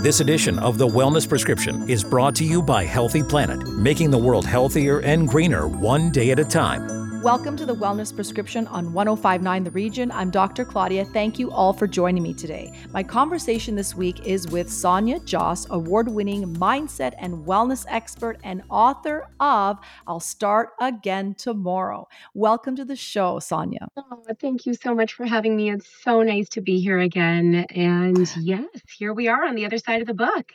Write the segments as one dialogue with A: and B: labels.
A: This edition of The Wellness Prescription is brought to you by Healthy Planet, making the world healthier and greener one day at a time.
B: Welcome to the Wellness Prescription on 1059 The Region. I'm Dr. Claudia. Thank you all for joining me today. My conversation this week is with Sonia Jhas, award winning mindset and wellness expert and author of I'll Start Again Tomorrow. Welcome to the show, Sonia.
C: Oh, thank you so much for having me. It's so nice to be here again. And yes, here we are on the other side of the book.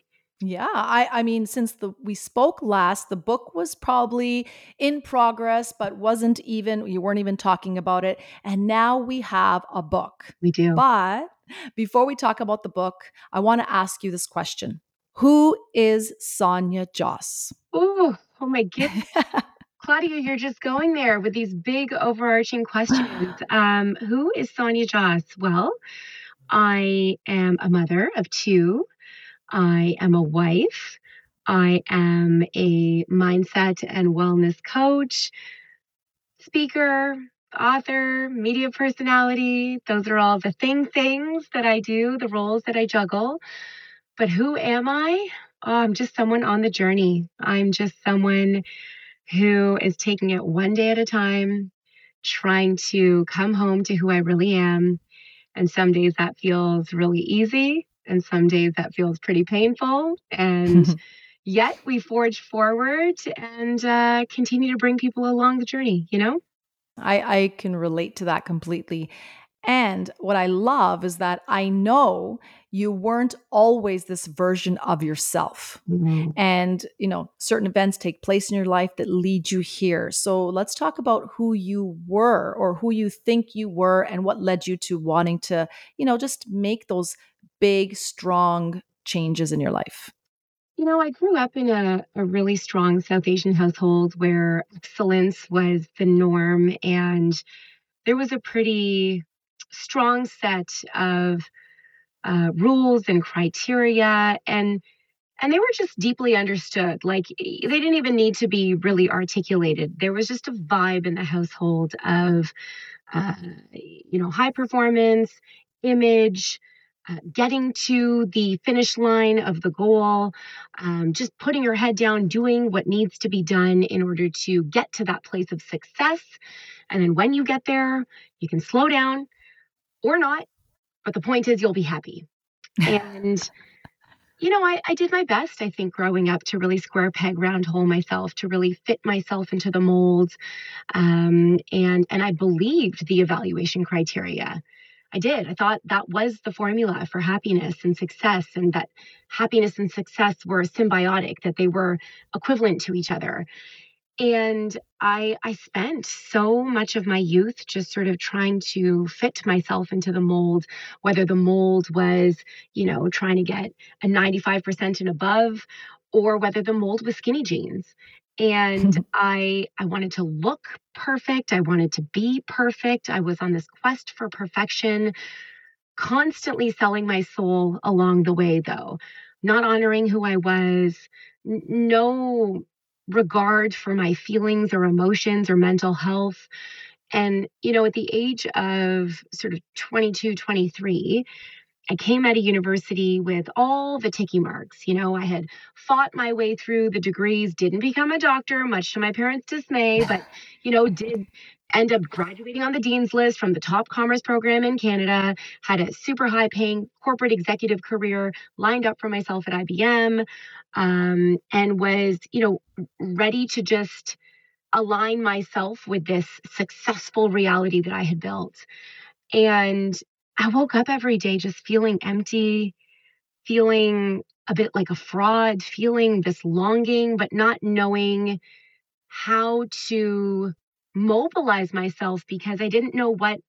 B: Yeah, I I mean since the we spoke last, the book was probably in progress but wasn't even you weren't even talking about it and now we have a book.
C: We do.
B: But before we talk about the book, I want to ask you this question. Who is Sonia Jhas?
C: Oh, oh my goodness. Claudia, you're just going there with these big overarching questions. Um, who is Sonia Jhas? Well, I am a mother of two. I am a wife. I am a mindset and wellness coach, speaker, author, media personality. Those are all the thing things that I do, the roles that I juggle. But who am I? Oh, I'm just someone on the journey. I'm just someone who is taking it one day at a time, trying to come home to who I really am. And some days that feels really easy and some days that feels pretty painful. And yet we forge forward and uh, continue to bring people along the journey, you know?
B: I, I can relate to that completely. And what I love is that I know you weren't always this version of yourself. Mm-hmm. And, you know, certain events take place in your life that lead you here. So let's talk about who you were or who you think you were and what led you to wanting to, you know, just make those big, strong changes in your life?
C: You know, I grew up in a, a really strong South Asian household where excellence was the norm, and there was a pretty strong set of uh, rules and criteria, and and they were just deeply understood. Like they didn't even need to be really articulated. There was just a vibe in the household of, uh, you know, high performance, image, uh, getting to the finish line of the goal, um, just putting your head down, doing what needs to be done in order to get to that place of success. And then when you get there, you can slow down or not. But the point is, you'll be happy. And, you know, I, I did my best, I think, growing up to really square peg round hole myself, to really fit myself into the molds. Um, and, and I believed the evaluation criteria. I did. I thought that was the formula for happiness and success, and that happiness and success were symbiotic, that they were equivalent to each other. And I I spent so much of my youth just sort of trying to fit myself into the mold, whether the mold was, you know, trying to get a 95% and above, or whether the mold was skinny jeans and i i wanted to look perfect i wanted to be perfect i was on this quest for perfection constantly selling my soul along the way though. Not honoring who i was n- no regard for my feelings or emotions or mental health. And you know at the age of sort of 22 23 I came out of university with all the ticky marks. You know, I had fought my way through the degrees, didn't become a doctor, much to my parents' dismay, but, you know, did end up graduating on the dean's list from the top commerce program in Canada, had a super high paying corporate executive career lined up for myself at IBM, um, and was, you know, ready to just align myself with this successful reality that I had built. And I woke up every day just feeling empty, feeling a bit like a fraud, feeling this longing, but not knowing how to mobilize myself because I didn't know what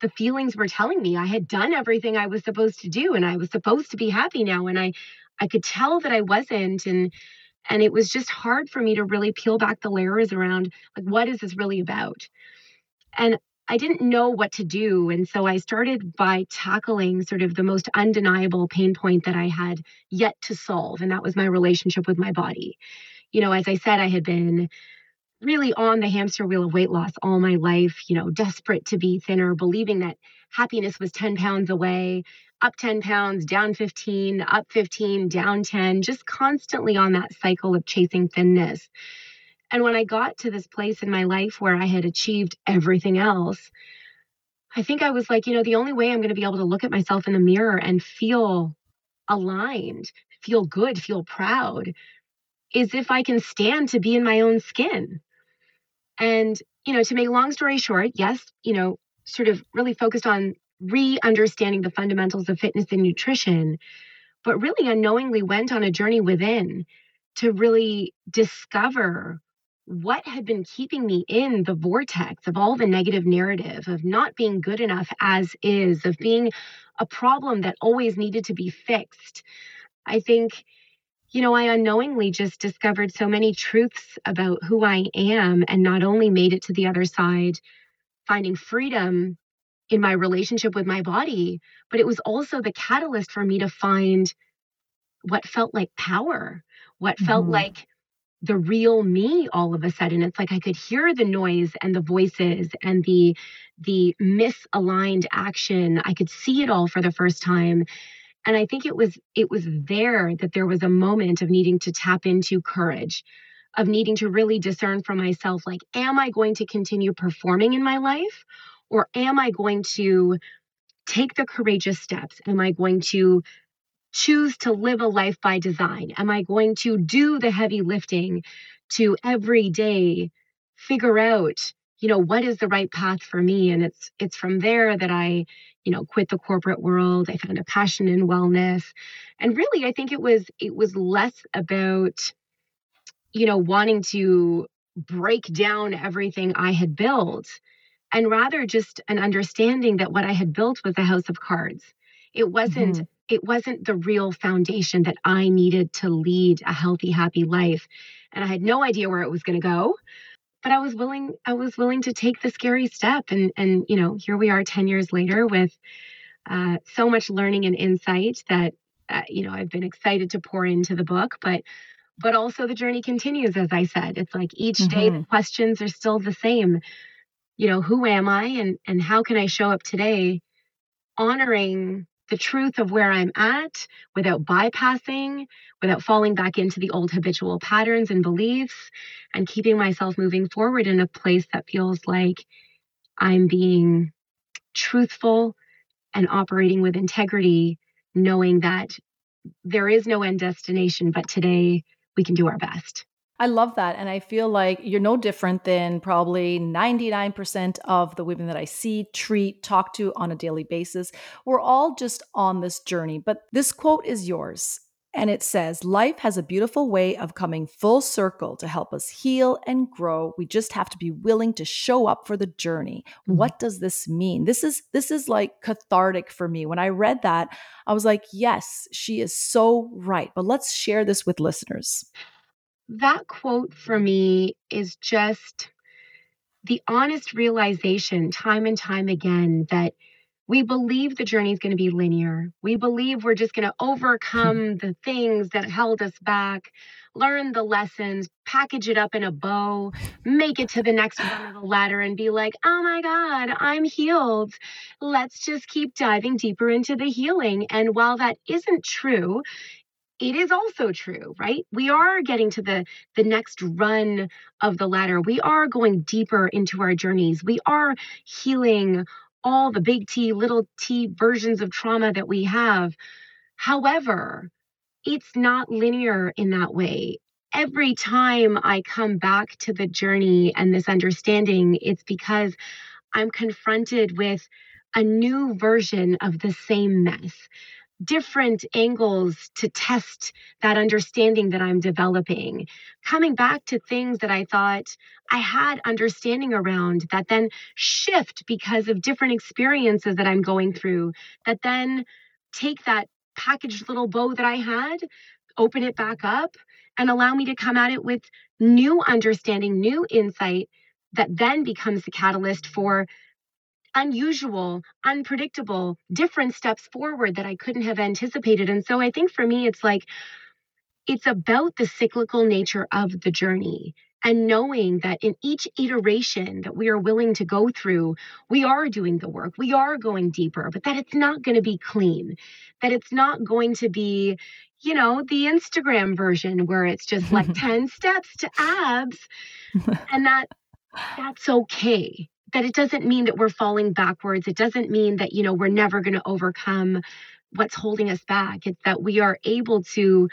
C: the feelings were telling me. I had done everything I was supposed to do and I was supposed to be happy now and I I could tell that I wasn't and and it was just hard for me to really peel back the layers around like what is this really about? And I didn't know what to do. And so I started by tackling sort of the most undeniable pain point that I had yet to solve. And that was my relationship with my body. You know, as I said, I had been really on the hamster wheel of weight loss all my life, you know, desperate to be thinner, believing that happiness was 10 pounds away, up 10 pounds, down 15, up 15, down 10, just constantly on that cycle of chasing thinness. And when I got to this place in my life where I had achieved everything else, I think I was like, you know, the only way I'm going to be able to look at myself in the mirror and feel aligned, feel good, feel proud is if I can stand to be in my own skin. And, you know, to make a long story short, yes, you know, sort of really focused on re understanding the fundamentals of fitness and nutrition, but really unknowingly went on a journey within to really discover what had been keeping me in the vortex of all the negative narrative of not being good enough as is, of being a problem that always needed to be fixed. I think, you know, I unknowingly just discovered so many truths about who I am and not only made it to the other side, finding freedom in my relationship with my body, but it was also the catalyst for me to find what felt like power, what felt mm-hmm. like the real me all of a sudden. It's like i could hear the noise and the voices and the the misaligned action. I could see it all for the first time. And i think it was it was there that there was a moment of needing to tap into courage of needing to really discern for myself like am i going to continue performing in my life? Or am i going to take the courageous steps? Am i going to choose to live a life by design? Am I going to do the heavy lifting to every day figure out, you know, what is the right path for me? And it's it's from there that I, you know, quit the corporate world. I found a passion in wellness. And really I think it was it was less about you know, wanting to break down everything I had built and rather just an understanding that what I had built was a house of cards. It wasn't mm-hmm it wasn't the real foundation that I needed to lead a healthy, happy life. And I had no idea where it was going to go. But I was willing, I was willing to take the scary step. And and you know, here we are 10 years later with uh, so much learning and insight that uh, you know I've been excited to pour into the book, but but also the journey continues as i said it's like each mm-hmm. day the questions are still the same you know who am i and and how can i show up today honoring the truth of where I'm at without bypassing, without falling back into the old habitual patterns and beliefs, and keeping myself moving forward in a place that feels like I'm being truthful and operating with integrity, knowing that there is no end destination, but today we can do our best.
B: I love that. And I feel like you're no different than probably 99% of the women that I see, treat, talk to on a daily basis. We're all just on this journey. But this quote is yours. And it says, Life has a beautiful way of coming full circle to help us heal and grow. We just have to be willing to show up for the journey. Mm-hmm. What does this mean? This is this is like cathartic for me. When I read that, I was like, yes, she is so right. But let's share this with listeners
C: that quote for me is just the honest realization time and time again that we believe the journey is going to be linear. We believe we're just going to overcome the things that held us back, learn the lessons, package it up in a bow, make it to the next rung of the ladder, and be like, oh my God, I'm healed. Let's just keep diving deeper into the healing. And while that isn't true, it is also true right? We are getting to the the next run of the ladder. We are going deeper into our journeys. We are healing all the big t little t versions of trauma that we have. However it's not linear in that way. Every time i come back to the journey and this understanding it's because i'm confronted with a new version of the same mess different angles to test that understanding that I'm developing. Coming back to things that I thought I had understanding around that then shift because of different experiences that I'm going through, that then take that packaged little bow that I had, open it back up, and allow me to come at it with new understanding, new insight that then becomes the catalyst for unusual, unpredictable, different steps forward that I couldn't have anticipated. And so I think for me, it's like, it's about the cyclical nature of the journey. and knowing that in each iteration that we are willing to go through, we are doing the work, we are going deeper, but that it's not going to be clean, that it's not going to be, you know, the Instagram version where it's just like 10 steps to abs and that that's okay. That it doesn't mean that we're falling backwards. It doesn't mean that, you know, we're never going to overcome what's holding us back. It's that we are able to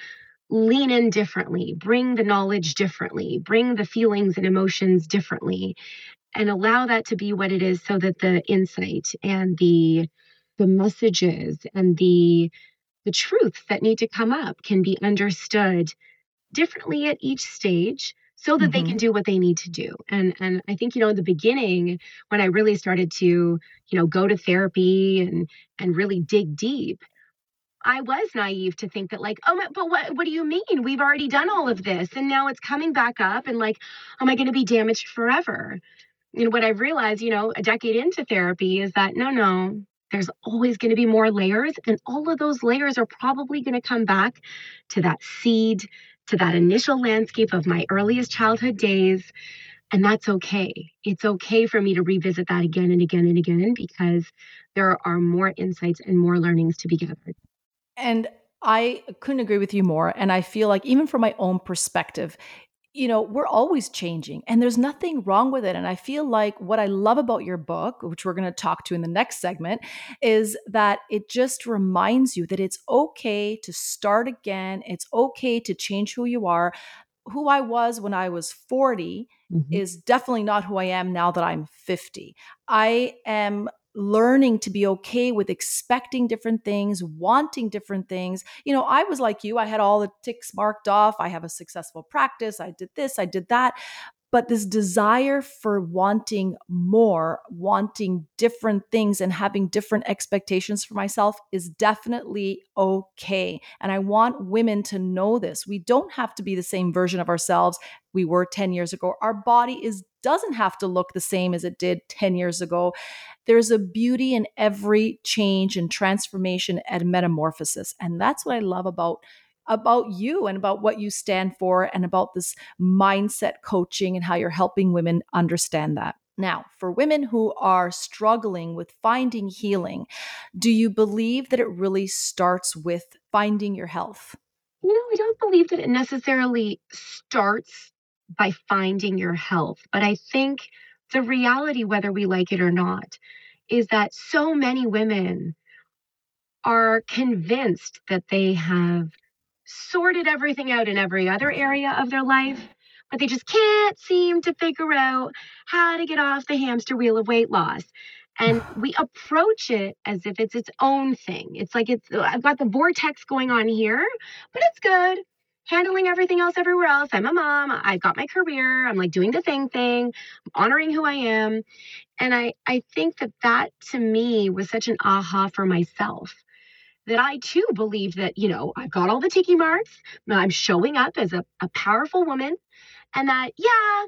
C: lean in differently, bring the knowledge differently, bring the feelings and emotions differently, and allow that to be what it is so that the insight and the the messages and the the truths that need to come up can be understood differently at each stage so that mm-hmm. they can do what they need to do and and i think you know in the beginning when i really started to you know go to therapy and and really dig deep I was naive to think that, like, oh, but what, what do you mean? We've already done all of this and now it's coming back up. And, like, am I going to be damaged forever? And what I've realized, you know, a decade into therapy is that no, no, there's always going to be more layers. And all of those layers are probably going to come back to that seed, to that initial landscape of my earliest childhood days. And that's okay. It's okay for me to revisit that again and again and again because there are more insights and more learnings to be gathered.
B: And I couldn't agree with you more. And I feel like, even from my own perspective, you know, we're always changing and there's nothing wrong with it. And I feel like what I love about your book, which we're going to talk to in the next segment, is that it just reminds you that it's okay to start again. It's okay to change who you are. Who I was when I was 40 mm-hmm. is definitely not who I am now that I'm 50. I am learning to be okay with expecting different things, wanting different things. You know, I was like you, I had all the ticks marked off. I have a successful practice. I did this, I did that. But this desire for wanting more, wanting different things, and having different expectations for myself is definitely okay. And I want women to know this. We don't have to be the same version of ourselves we were 10 years ago. Our body is doesn't have to look the same as it did 10 years ago. There's a beauty in every change and transformation and metamorphosis. And that's what I love about about you and about what you stand for and about this mindset coaching and how you're helping women understand that. Now, for women who are struggling with finding healing, do you believe that it really starts with finding your health?
C: Know, I don't believe that it necessarily starts by finding your health, but I think the reality, whether we like it or not, is that so many women are convinced that they have sorted everything out in every other area of their life, but they just can't seem to figure out how to get off the hamster wheel of weight loss. And we approach it as if it's its own thing. It's like it's I've got the vortex going on here, but it's good handling everything else everywhere else. I'm a mom. I've got my career. I'm like doing the thing thing. I'm honoring who I am. And I, I think that that to me was such an aha for myself that I too believed that, you know, I've got all the tiki marks. I'm showing up as a, a powerful woman and that, yeah,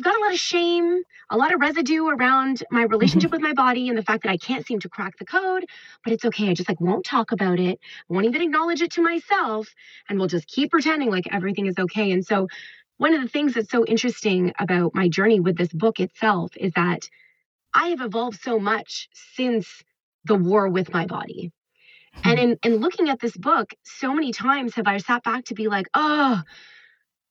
C: got a lot of shame, a lot of residue around my relationship with my body and the fact that I can't seem to crack the code, but it's okay. I just like won't talk about it, won't even acknowledge it to myself, and we'll just keep pretending like everything is okay. And so one of the things that's so interesting about my journey with this book itself is that I have evolved so much since the war with my body. And hmm. in, in looking at this book, so many times have I sat back to be like, oh,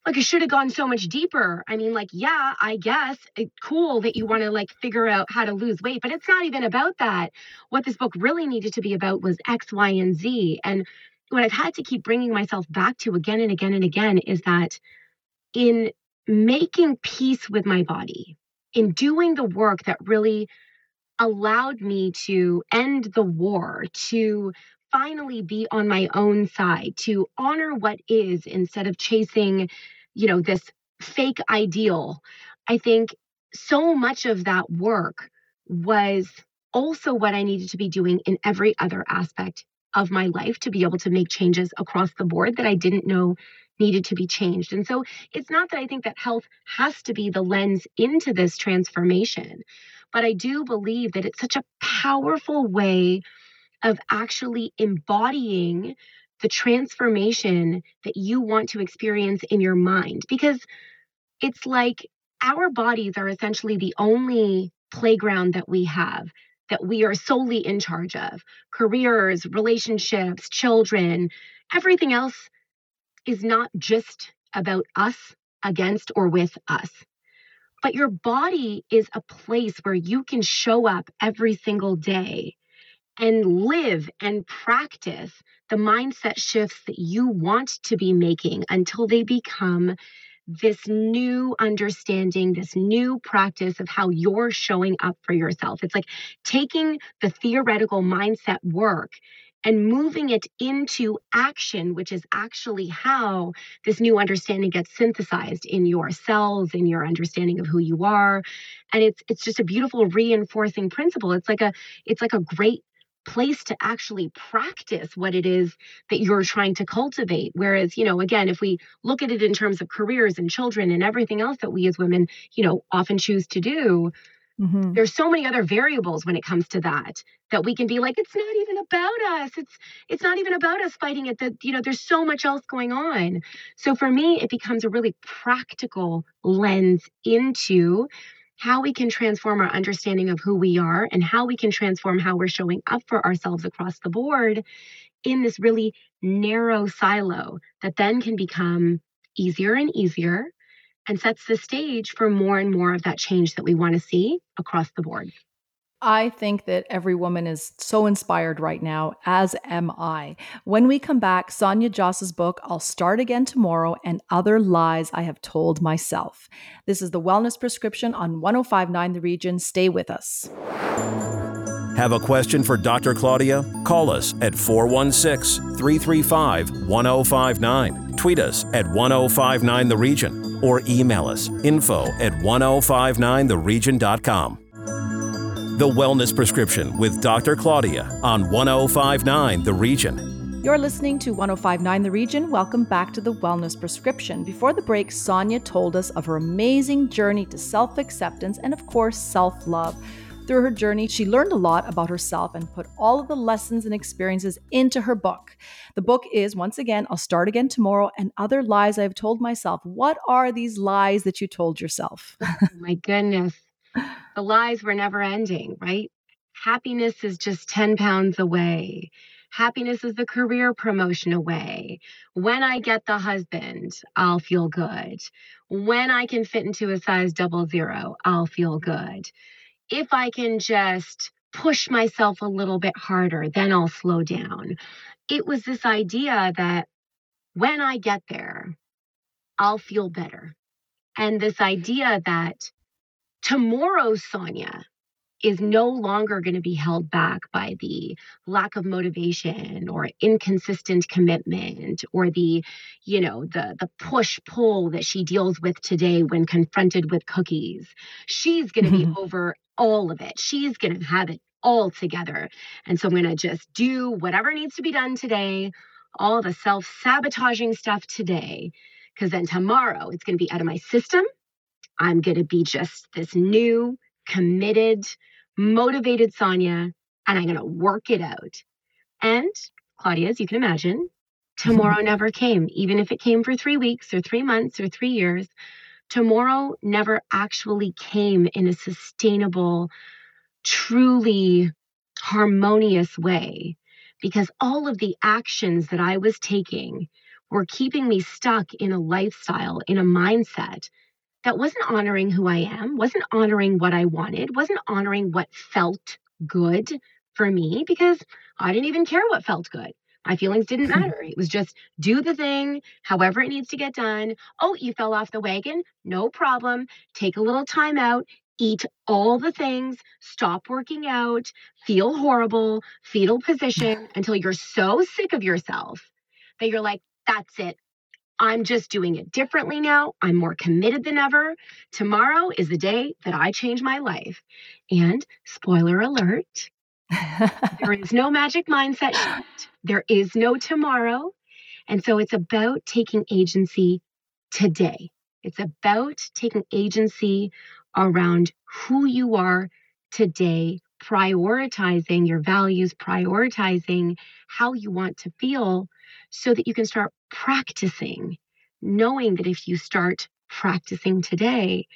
C: like it should have gone so much deeper. I mean, like, yeah, I guess it's cool that you want to like figure out how to lose weight, but it's not even about that. What this book really needed to be about was X, Y, and Z. And what I've had to keep bringing myself back to again and again and again is that in making peace with my body, in doing the work that really allowed me to end the war, to finally be on my own side, to honor what is instead of chasing, you know, this fake ideal. I think so much of that work was also what I needed to be doing in every other aspect of my life to be able to make changes across the board that I didn't know needed to be changed. And so it's not that I think that health has to be the lens into this transformation, but I do believe that it's such a powerful way of actually embodying the transformation that you want to experience in your mind. Because it's like our bodies are essentially the only playground that we have that we are solely in charge of careers, relationships, children, everything else is not just about us against or with us. But your body is a place where you can show up every single day and live and practice the mindset shifts that you want to be making until they become this new understanding, this new practice of how you're showing up for yourself. It's like taking the theoretical mindset work and moving it into action, which is actually how this new understanding gets synthesized in your cells, in your understanding of who you are. And it's it's just a beautiful reinforcing principle. It's like a it's like a great place to actually practice what it is that you're trying to cultivate. Whereas, you know, again, if we look at it in terms of careers and children and everything else that we as women, you know, often choose to do, mm-hmm. there's so many other variables when it comes to that that we can be like, it's not even about us. It's it's not even about us fighting it. That you know, there's so much else going on. So for me, it becomes a really practical lens into how we can transform our understanding of who we are and how we can transform how we're showing up for ourselves across the board in this really narrow silo that then can become easier and easier and sets the stage for more and more of that change that we want to see across the board.
B: I think that every woman is so inspired right now, as am I. When we come back, Sonia Jhas's book, I'll Start Again Tomorrow and Other Lies I Have Told Myself. This is the Wellness Prescription on 1059 The Region. Stay with us.
A: Have a question for Dr. Claudia? Call us at 416 335 1059. Tweet us at 1059 The Region or email us info at 1059theregion.com. The Wellness Prescription with Dr. Claudia on 1059 The Region.
B: You're listening to 1059 The Region. Welcome back to the Wellness Prescription. Before the break, Sonia told us of her amazing journey to self acceptance and, of course, self love. Through her journey, she learned a lot about herself and put all of the lessons and experiences into her book. The book is, once again, I'll Start Again Tomorrow and Other Lies I've Told Myself. What are these lies that you told yourself?
C: oh my goodness the lies were never ending, right? Happiness is just 10 pounds away. Happiness is the career promotion away. When I get the husband, I'll feel good. When I can fit into a size double zero, I'll feel good. If I can just push myself a little bit harder, then I'll slow down. It was this idea that when I get there, I'll feel better. And this idea that tomorrow's Sonia is no longer going to be held back by the lack of motivation or inconsistent commitment or the you know the the push pull that she deals with today when confronted with cookies. She's going to be over all of it. She's going to have it all together. And so i'm going to just do whatever needs to be done today all the self-sabotaging stuff today because then tomorrow it's going to be out of my system I'm going to be just this new, committed, motivated Sonia, and I'm going to work it out. And Claudia, as you can imagine, tomorrow never came. Even if it came for three weeks or three months or three years, tomorrow never actually came in a sustainable, truly harmonious way because all of the actions that I was taking were keeping me stuck in a lifestyle, in a mindset that wasn't honoring who I am, wasn't honoring what I wanted, wasn't honoring what felt good for me because I didn't even care what felt good. My feelings didn't matter. It was just do the thing, however it needs to get done. Oh, you fell off the wagon? No problem. Take a little time out, eat all the things, stop working out, feel horrible, fetal position until you're so sick of yourself that you're like, that's it. I'm just doing it differently now. I'm more committed than ever. Tomorrow is the day that I change my life. And spoiler alert, there is no magic mindset shift. There is no tomorrow. And so it's about taking agency today. It's about taking agency around who you are today, prioritizing your values, prioritizing how you want to feel so that you can start practicing, knowing that if you start practicing today,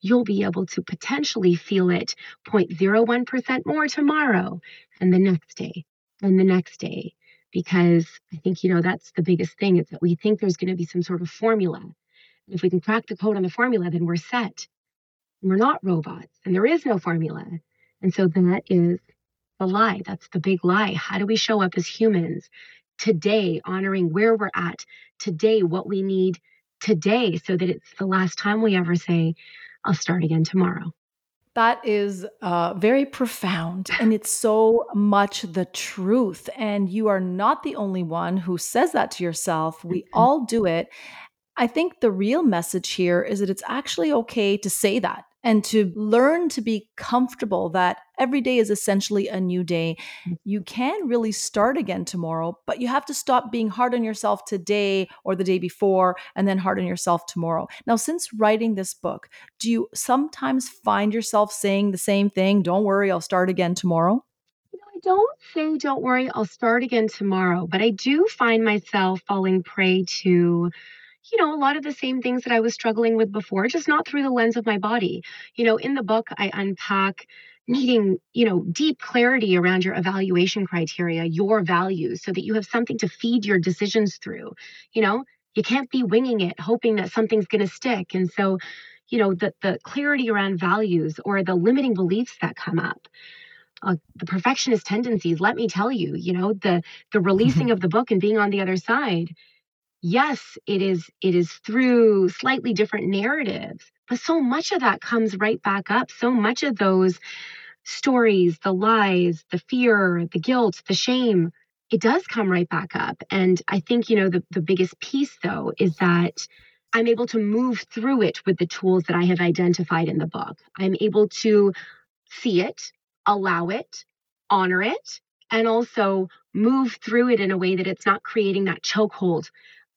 C: you'll be able to potentially feel it 0.01% more tomorrow and the next day and the next day. Because I think, you know, that's the biggest thing is that we think there's going to be some sort of formula. If we can crack the code on the formula, then we're set. We're not robots and there is no formula. And so that is the lie. That's the big lie. How do we show up as humans today, honoring where we're at today, what we need today, so that it's the last time we ever say, I'll start again tomorrow.
B: That is uh, very profound, and it's so much the truth. And you are not the only one who says that to yourself. We mm-hmm. all do it. I think the real message here is that it's actually okay to say that and to learn to be comfortable that every day is essentially a new day. Mm. You can really start again tomorrow, but you have to stop being hard on yourself today or the day before and then hard on yourself tomorrow. Now, since writing this book, do you sometimes find yourself saying the same thing? Don't worry, I'll start again tomorrow?
C: I don't say, don't worry, I'll start again tomorrow, but I do find myself falling prey to you know, a lot of the same things that I was struggling with before, just not through the lens of my body. You know, in the book, I unpack needing, you know, deep clarity around your evaluation criteria, your values, so that you have something to feed your decisions through. You know, you can't be winging it, hoping that something's going to stick. And so, you know, the, the clarity around values or the limiting beliefs that come up. Uh, the perfectionist tendencies let me tell you you know the the releasing of the book and being on the other side yes it is it is through slightly different narratives but so much of that comes right back up so much of those stories the lies the fear the guilt the shame it does come right back up and i think you know the, the biggest piece though is that i'm able to move through it with the tools that i have identified in the book. I'm able to see it allow it honor it and also move through it in a way that it's not creating that chokehold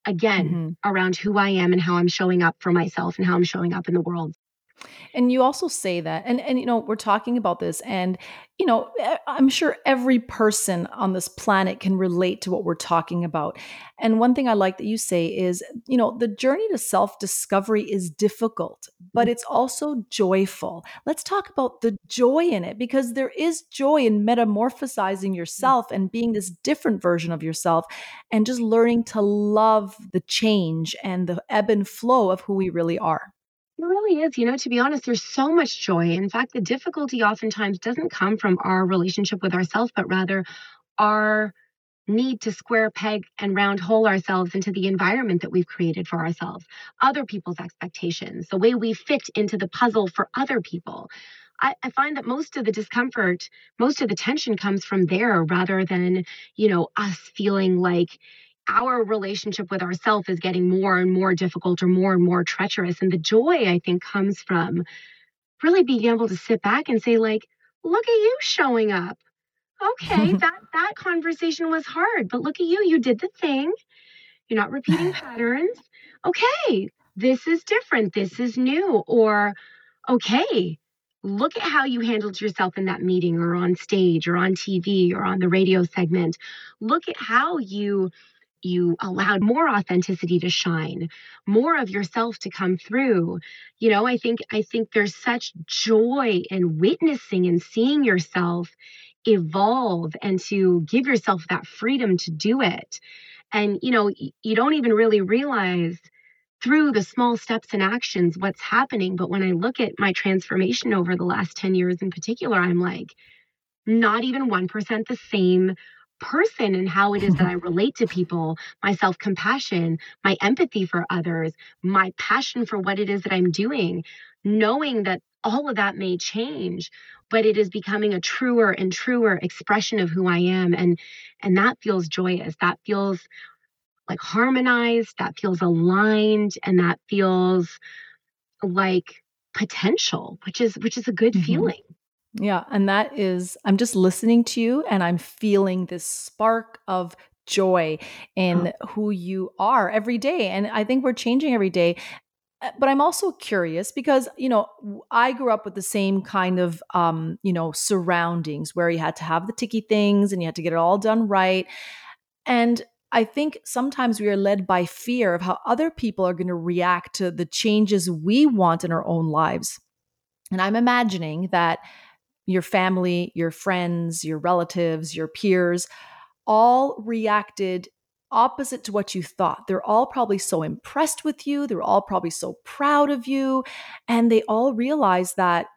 C: again mm-hmm. around who I am and how I'm showing up for myself and how I'm showing up in the world.
B: And you also say that, and and you know, we're talking about this, and you know, I'm sure every person on this planet can relate to what we're talking about. And one thing I like that you say is, you know, the journey to self discovery is difficult, but it's also joyful. Let's talk about the joy in it because there is joy in metamorphosizing mm. yourself and being this different version of yourself and just learning to love the change and the ebb and flow of who we really are.
C: It really is. You know, to be honest, there's so much joy. In fact, the difficulty oftentimes doesn't come from our relationship with ourselves, but rather our need to square peg and round hole ourselves into the environment that we've created for ourselves, other people's expectations, the way we fit into the puzzle for other people. I, I, find that most of the discomfort, most of the tension comes from there rather than, you know, us feeling like our relationship with ourselves is getting more and more difficult or more and more treacherous. And the joy, I think, comes from really being able to sit back and say, like, look at you showing up. Okay, that that conversation was hard, but look at you. You did the thing. You're not repeating patterns. Okay, this is different. This is new. Or, okay, look at how you handled yourself in that meeting or on stage or on TV or on the radio segment. Look at how you you allowed more authenticity to shine more of yourself to come through. You know i think i think there's such joy in witnessing and seeing yourself evolve and to give yourself that freedom to do it. And you know you don't even really realize through the small steps and actions what's happening but when i look at my transformation over the last 10 years in particular i'm like not even 1% the same person and how it is that I relate to people, my self compassion, my empathy for others, my passion for what it is that I'm doing, knowing that all of that may change but it is becoming a truer and truer expression of who i am and and that feels joyous. That feels like harmonized that feels aligned and that feels like potential which is which is a good mm-hmm. feeling
B: yeah. And that is, I'm just listening to you and I'm feeling this spark of joy in oh. who you are every day. And I think we're changing every day. Uh, but I'm also curious because, you know, I grew up with the same kind of, um, you know, surroundings where you had to have the ticky things and you had to get it all done right. And I think sometimes we are led by fear of how other people are going to react to the changes we want in our own lives. And I'm imagining that your family, your friends, your relatives, your peers all reacted opposite to what you thought. They're all probably so impressed with you. They're all probably so proud of you. And they all realize that,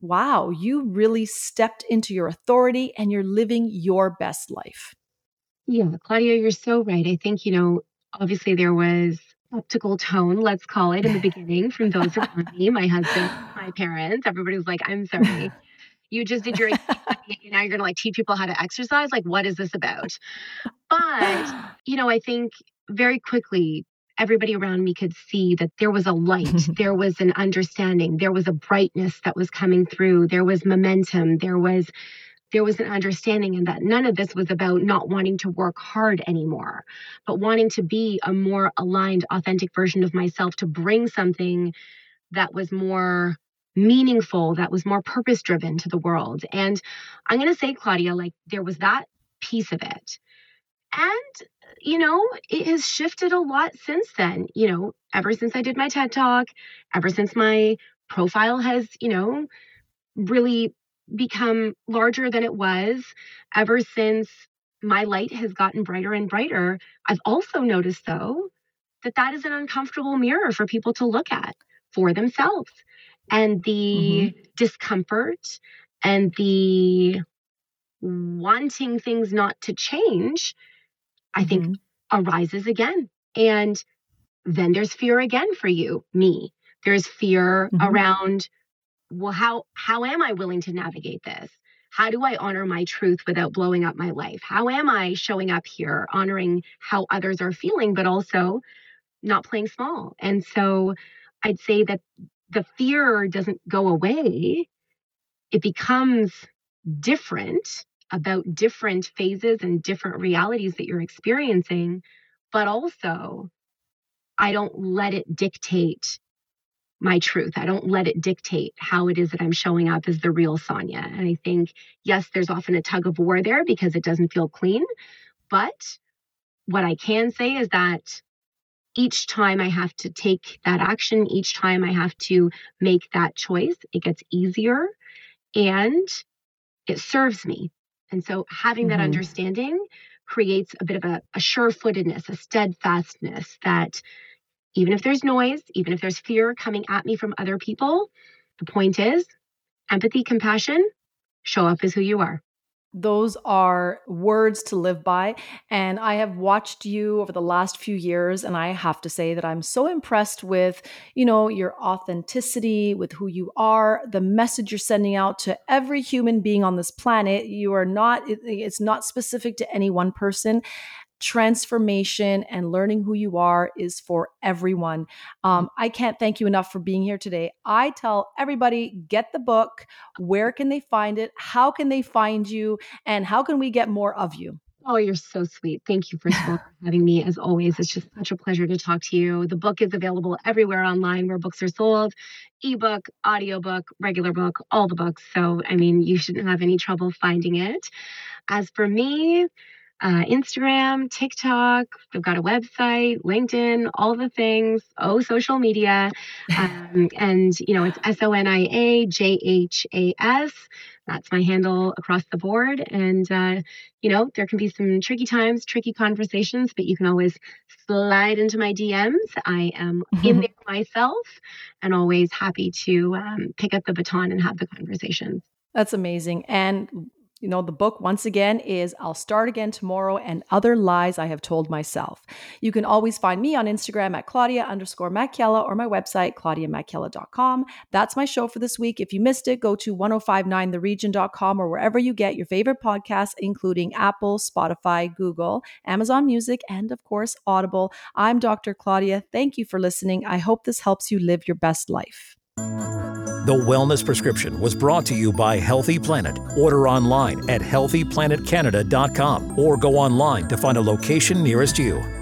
B: wow, you really stepped into your authority and you're living your best life.
C: Yeah, Claudia, you're so right. I think, you know, obviously there was optical tone, let's call it, in the beginning from those around me, my husband, my parents. Everybody was like, I'm sorry. You just did your and now you're gonna like teach people how to exercise. Like, what is this about? But, you know, I think very quickly everybody around me could see that there was a light, there was an understanding, there was a brightness that was coming through, there was momentum, there was there was an understanding and that none of this was about not wanting to work hard anymore, but wanting to be a more aligned, authentic version of myself to bring something that was more meaningful, that was more purpose driven to the world. And I'm going to say, Claudia, like there was that piece of it. And, you know, it has shifted a lot since then. You know, ever since I did my TED talk, ever since my profile has, you know, really become larger than it was, ever since my light has gotten brighter and brighter. I've also noticed, though, that that is an uncomfortable mirror for people to look at for themselves. And the mm-hmm. discomfort and the wanting things not to change I think mm-hmm. arises again. And then there's fear again for you, me. There's fear mm-hmm. around, well, how how am I willing to navigate this? How do I honor my truth without blowing up my life? How am I showing up here, honoring how others are feeling, but also not playing small? And so I'd say that the fear doesn't go away. It becomes different about different phases and different realities that you're experiencing, but also I don't let it dictate my truth. I don't let it dictate how it is that I'm showing up as the real Sonia. And I think, yes, there's often a tug of war there because it doesn't feel clean. But what I can say is that each time I have to take that action, each time I have to make that choice, it gets easier and it serves me. And so having that mm-hmm. understanding creates a bit of a, a sure-footedness, a steadfastness that even if there's noise, even if there's fear coming at me from other people, the point is empathy, compassion, show up as who you are.
B: Those are words to live by. And I have watched you over the last few years, and I have to say that I'm so impressed with, you know, your authenticity, with who you are, the message you're sending out to every human being on this planet. You are not, it's not specific to any one person transformation and learning who you are is for everyone. Um, I can't thank you enough for being here today. I tell everybody get the book. Where can they find it? How can they find you? And how can we get more of you?
C: Oh, you're so sweet. Thank you, for having me. As always, it's just such a pleasure to talk to you. The book is available everywhere online where books are sold ebook, audiobook, regular book, all the books. So, I mean, you shouldn't have any trouble finding it. As for me, uh, Instagram, TikTok. They've got a website, LinkedIn, all the things. Oh, social media. Um, and, you know, it's S O N I A J H A S. That's my handle across the board. And, uh, you know, there can be some tricky times, tricky conversations, but you can always slide into my DMs. I am in there myself and always happy to um, pick up the baton and have the conversations.
B: That's amazing. And you know, the book, once again, is I'll Start Again Tomorrow and Other Lies I Have Told Myself. You can always find me on Instagram at Claudia underscore Macchiella or my website, claudiamacchiella.com. That's my show for this week. If you missed it, go to 1059theregion.com or wherever you get your favorite podcasts, including Apple, Spotify, Google, Amazon Music, and of course, Audible. I'm Dr. Claudia. Thank you for listening. I hope this helps you live your best life.
A: The Wellness Prescription was brought to you by Healthy Planet. Order online at healthyplanetcanada.com or go online to find a location nearest you.